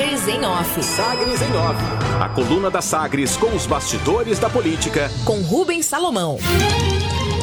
Sagres em Off. Sagres em Off. A coluna da Sagres com os bastidores da política. Com Rubens Salomão.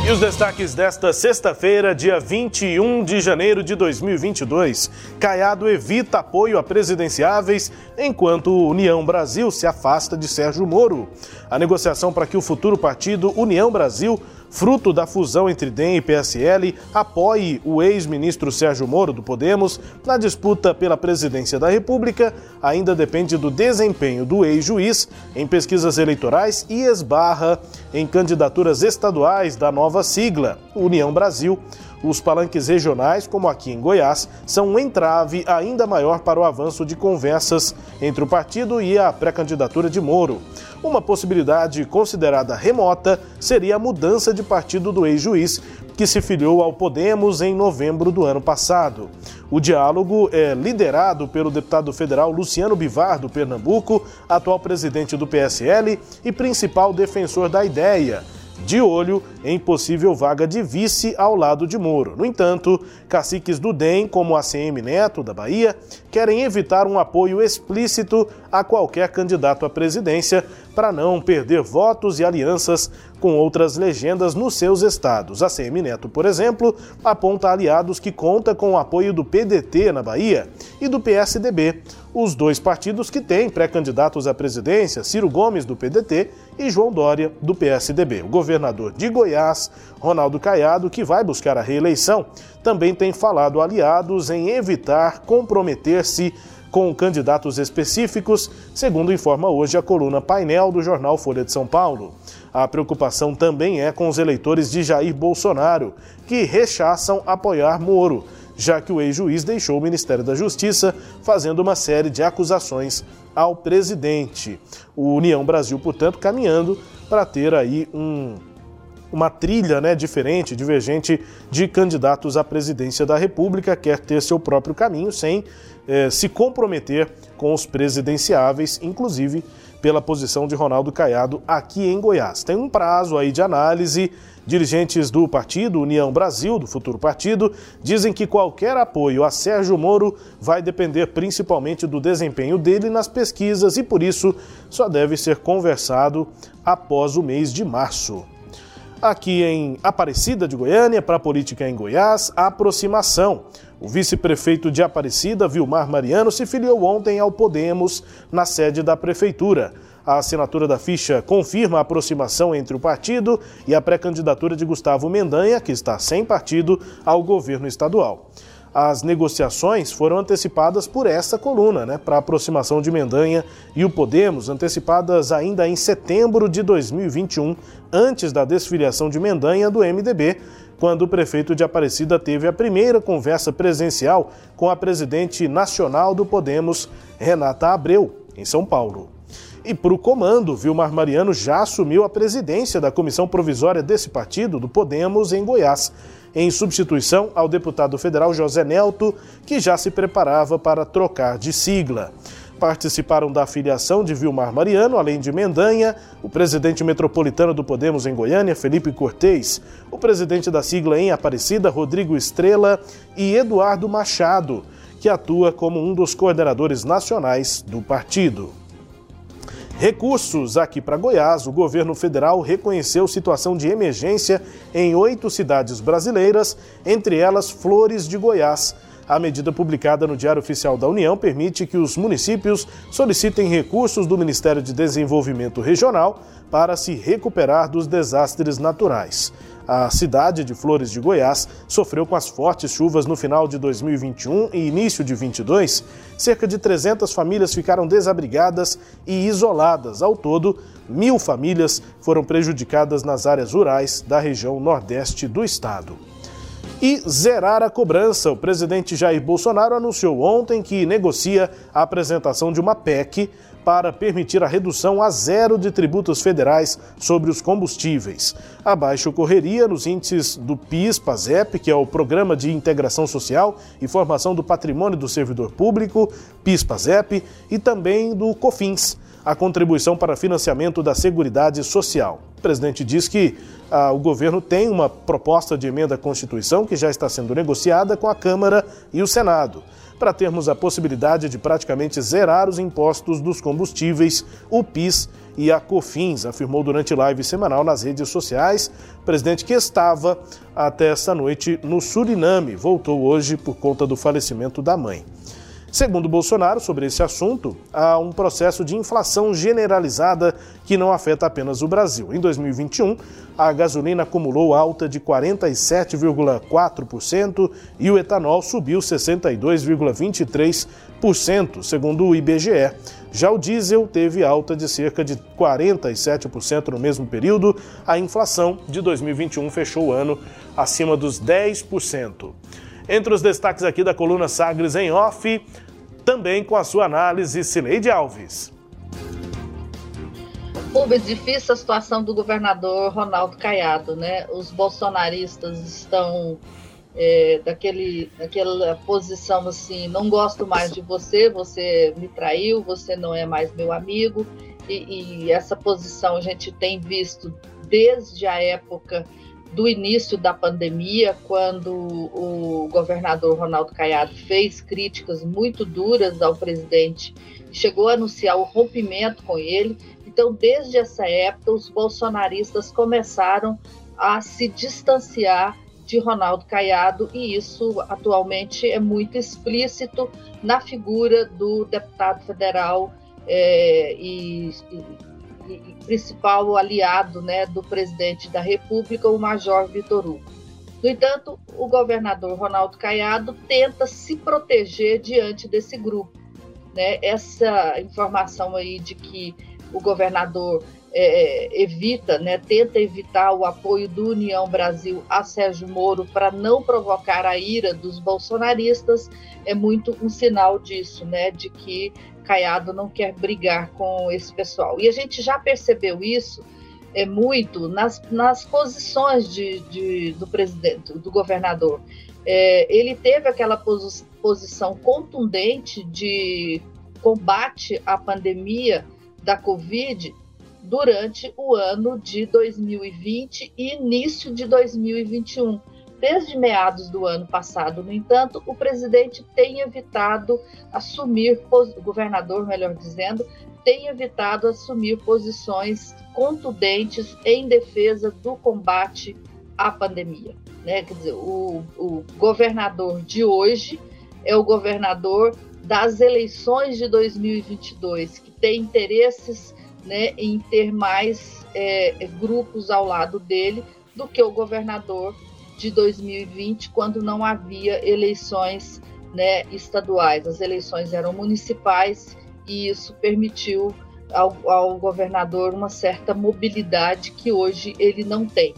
E os destaques desta sexta-feira, dia 21 de janeiro de 2022. Caiado evita apoio a presidenciáveis enquanto União Brasil se afasta de Sérgio Moro. A negociação para que o futuro partido União Brasil fruto da fusão entre DEM e PSL, apoie o ex-ministro Sérgio Moro do Podemos na disputa pela presidência da República, ainda depende do desempenho do ex-juiz em pesquisas eleitorais e esbarra em candidaturas estaduais da nova sigla, União Brasil. Os palanques regionais, como aqui em Goiás, são um entrave ainda maior para o avanço de conversas entre o partido e a pré-candidatura de Moro. Uma possibilidade considerada remota seria a mudança de partido do ex-juiz, que se filiou ao Podemos em novembro do ano passado. O diálogo é liderado pelo deputado federal Luciano Bivar, do Pernambuco, atual presidente do PSL e principal defensor da ideia de olho em possível vaga de vice ao lado de Moro. No entanto, caciques do DEM, como a CM Neto, da Bahia, querem evitar um apoio explícito a qualquer candidato à presidência para não perder votos e alianças com outras legendas nos seus estados. A CM Neto, por exemplo, aponta aliados que conta com o apoio do PDT na Bahia e do PSDB, os dois partidos que têm pré-candidatos à presidência, Ciro Gomes, do PDT, e João Dória, do PSDB. O governador de Goiás, Ronaldo Caiado, que vai buscar a reeleição, também tem falado aliados em evitar comprometer-se com candidatos específicos, segundo informa hoje a coluna Painel do jornal Folha de São Paulo. A preocupação também é com os eleitores de Jair Bolsonaro, que rechaçam apoiar Moro, já que o ex-juiz deixou o Ministério da Justiça fazendo uma série de acusações ao presidente. O União Brasil, portanto, caminhando para ter aí um, uma trilha né, diferente, divergente de candidatos à presidência da República, quer ter seu próprio caminho sem eh, se comprometer com os presidenciáveis, inclusive pela posição de Ronaldo Caiado aqui em Goiás. Tem um prazo aí de análise. Dirigentes do partido União Brasil, do futuro partido, dizem que qualquer apoio a Sérgio Moro vai depender principalmente do desempenho dele nas pesquisas e, por isso, só deve ser conversado após o mês de março. Aqui em Aparecida de Goiânia, para a política em Goiás, a aproximação. O vice-prefeito de Aparecida, Vilmar Mariano, se filiou ontem ao Podemos na sede da prefeitura. A assinatura da ficha confirma a aproximação entre o partido e a pré-candidatura de Gustavo Mendanha, que está sem partido, ao governo estadual. As negociações foram antecipadas por essa coluna, né, para a aproximação de Mendanha e o Podemos, antecipadas ainda em setembro de 2021, antes da desfiliação de Mendanha do MDB, quando o prefeito de Aparecida teve a primeira conversa presencial com a presidente nacional do Podemos, Renata Abreu, em São Paulo. E para o comando, Vilmar Mariano já assumiu a presidência da comissão provisória desse partido, do Podemos, em Goiás, em substituição ao deputado federal José Nelto, que já se preparava para trocar de sigla. Participaram da filiação de Vilmar Mariano, além de Mendanha, o presidente metropolitano do Podemos em Goiânia, Felipe Cortez, o presidente da sigla em Aparecida, Rodrigo Estrela, e Eduardo Machado, que atua como um dos coordenadores nacionais do partido. Recursos aqui para Goiás, o governo federal reconheceu situação de emergência em oito cidades brasileiras, entre elas Flores de Goiás. A medida publicada no Diário Oficial da União permite que os municípios solicitem recursos do Ministério de Desenvolvimento Regional para se recuperar dos desastres naturais. A cidade de Flores de Goiás sofreu com as fortes chuvas no final de 2021 e início de 2022. Cerca de 300 famílias ficaram desabrigadas e isoladas. Ao todo, mil famílias foram prejudicadas nas áreas rurais da região nordeste do estado e zerar a cobrança. O presidente Jair Bolsonaro anunciou ontem que negocia a apresentação de uma PEC para permitir a redução a zero de tributos federais sobre os combustíveis. A baixa ocorreria nos índices do PIS-PASEP, que é o Programa de Integração Social e Formação do Patrimônio do Servidor Público, PIS-PASEP, e também do COFINS, a contribuição para financiamento da Seguridade Social. O presidente diz que ah, o governo tem uma proposta de emenda à Constituição que já está sendo negociada com a Câmara e o Senado. para termos a possibilidade de praticamente zerar os impostos dos combustíveis, o PIS e a COFINS, afirmou durante live semanal nas redes sociais. O presidente que estava até esta noite no Suriname voltou hoje por conta do falecimento da mãe. Segundo Bolsonaro, sobre esse assunto, há um processo de inflação generalizada que não afeta apenas o Brasil. Em 2021, a gasolina acumulou alta de 47,4% e o etanol subiu 62,23%, segundo o IBGE. Já o diesel teve alta de cerca de 47% no mesmo período. A inflação de 2021 fechou o ano acima dos 10%. Entre os destaques aqui da coluna Sagres em off, também com a sua análise, Cineide Alves. Rubens, difícil a situação do governador Ronaldo Caiado, né? Os bolsonaristas estão é, daquele, daquela posição assim, não gosto mais de você, você me traiu, você não é mais meu amigo, e, e essa posição a gente tem visto desde a época do início da pandemia, quando o governador Ronaldo Caiado fez críticas muito duras ao presidente, chegou a anunciar o rompimento com ele. Então, desde essa época, os bolsonaristas começaram a se distanciar de Ronaldo Caiado, e isso atualmente é muito explícito na figura do deputado federal é, e, e principal aliado né, do presidente da República, o Major Vitor Hugo. No entanto, o governador Ronaldo Caiado tenta se proteger diante desse grupo. Né? Essa informação aí de que o governador é, evita, né, tenta evitar o apoio do União Brasil a Sérgio Moro para não provocar a ira dos bolsonaristas, é muito um sinal disso, né, de que Caiado não quer brigar com esse pessoal. E a gente já percebeu isso é muito nas, nas posições de, de do presidente, do governador. É, ele teve aquela pos, posição contundente de combate à pandemia da Covid durante o ano de 2020 e início de 2021 Desde meados do ano passado, no entanto, o presidente tem evitado assumir, o governador, melhor dizendo, tem evitado assumir posições contundentes em defesa do combate à pandemia. Né? Quer dizer, o, o governador de hoje é o governador das eleições de 2022, que tem interesses né, em ter mais é, grupos ao lado dele do que o governador de 2020, quando não havia eleições né, estaduais. As eleições eram municipais e isso permitiu ao, ao, governador uma certa mobilidade que hoje ele não tem.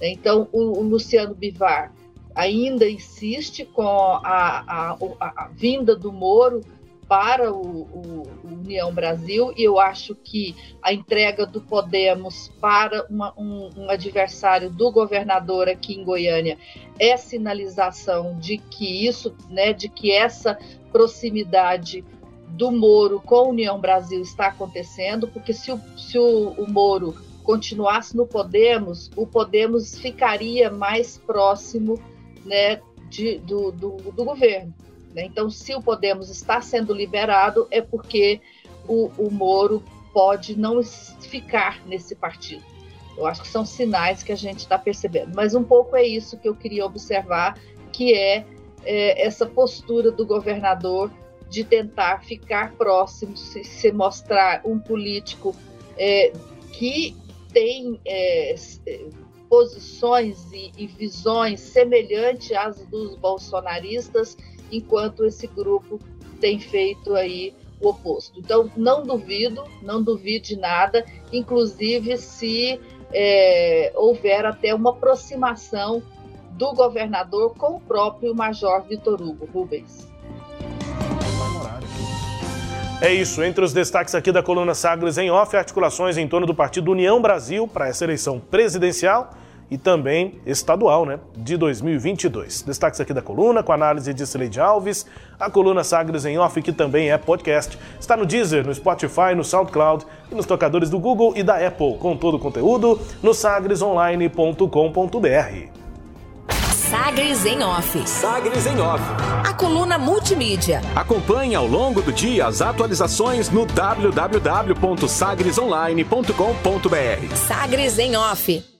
Então, o, o Luciano Bivar ainda insiste com a, a, a, a vinda do Moro para o, o, União Brasil e eu acho que a entrega do Podemos para uma, um, um, adversário do governador aqui em Goiânia é sinalização de que isso, né, de que essa proximidade do Moro com a União Brasil está acontecendo, porque se o, se o, o Moro continuasse no Podemos, o Podemos ficaria mais próximo né, de, do, do, do governo. Né? Então, se o Podemos está sendo liberado, é porque o, o Moro pode não ficar nesse partido. Eu acho que são sinais que a gente está percebendo. Mas um pouco é isso que eu queria observar, que é, é essa postura do governador de tentar ficar próximo, se, se mostrar um político é, que tem é, posições e, e visões semelhantes às dos bolsonaristas enquanto esse grupo tem feito aí o oposto. Então, não duvido, não duvide nada, inclusive se é, houver até uma aproximação do governador com o próprio Major Vitor Hugo Rubens. É isso, entre os destaques aqui da coluna Sagres em off, articulações em torno do Partido União Brasil para essa eleição presidencial e também estadual, né, de 2022. Destaques aqui da coluna, com análise de Sileide Alves, a coluna Sagres em Off, que também é podcast, está no Deezer, no Spotify, no SoundCloud e nos tocadores do Google e da Apple, com todo o conteúdo no sagresonline.com.br. Sagres em Off. Sagres em Off. A coluna multimídia. Acompanhe ao longo do dia as atualizações no www.sagresonline.com.br. Sagres em Off.